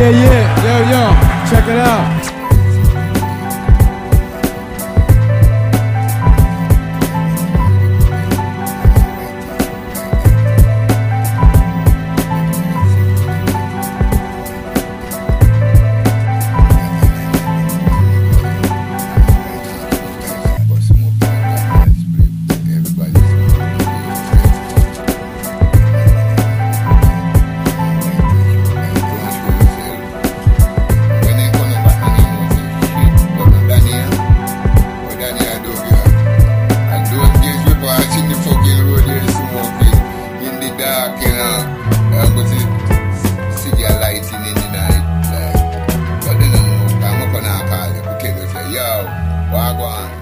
yeah, yeah. Yo, yo, check it out. see lighting in the night. But. Um, I'm up on our call. Okay, yo.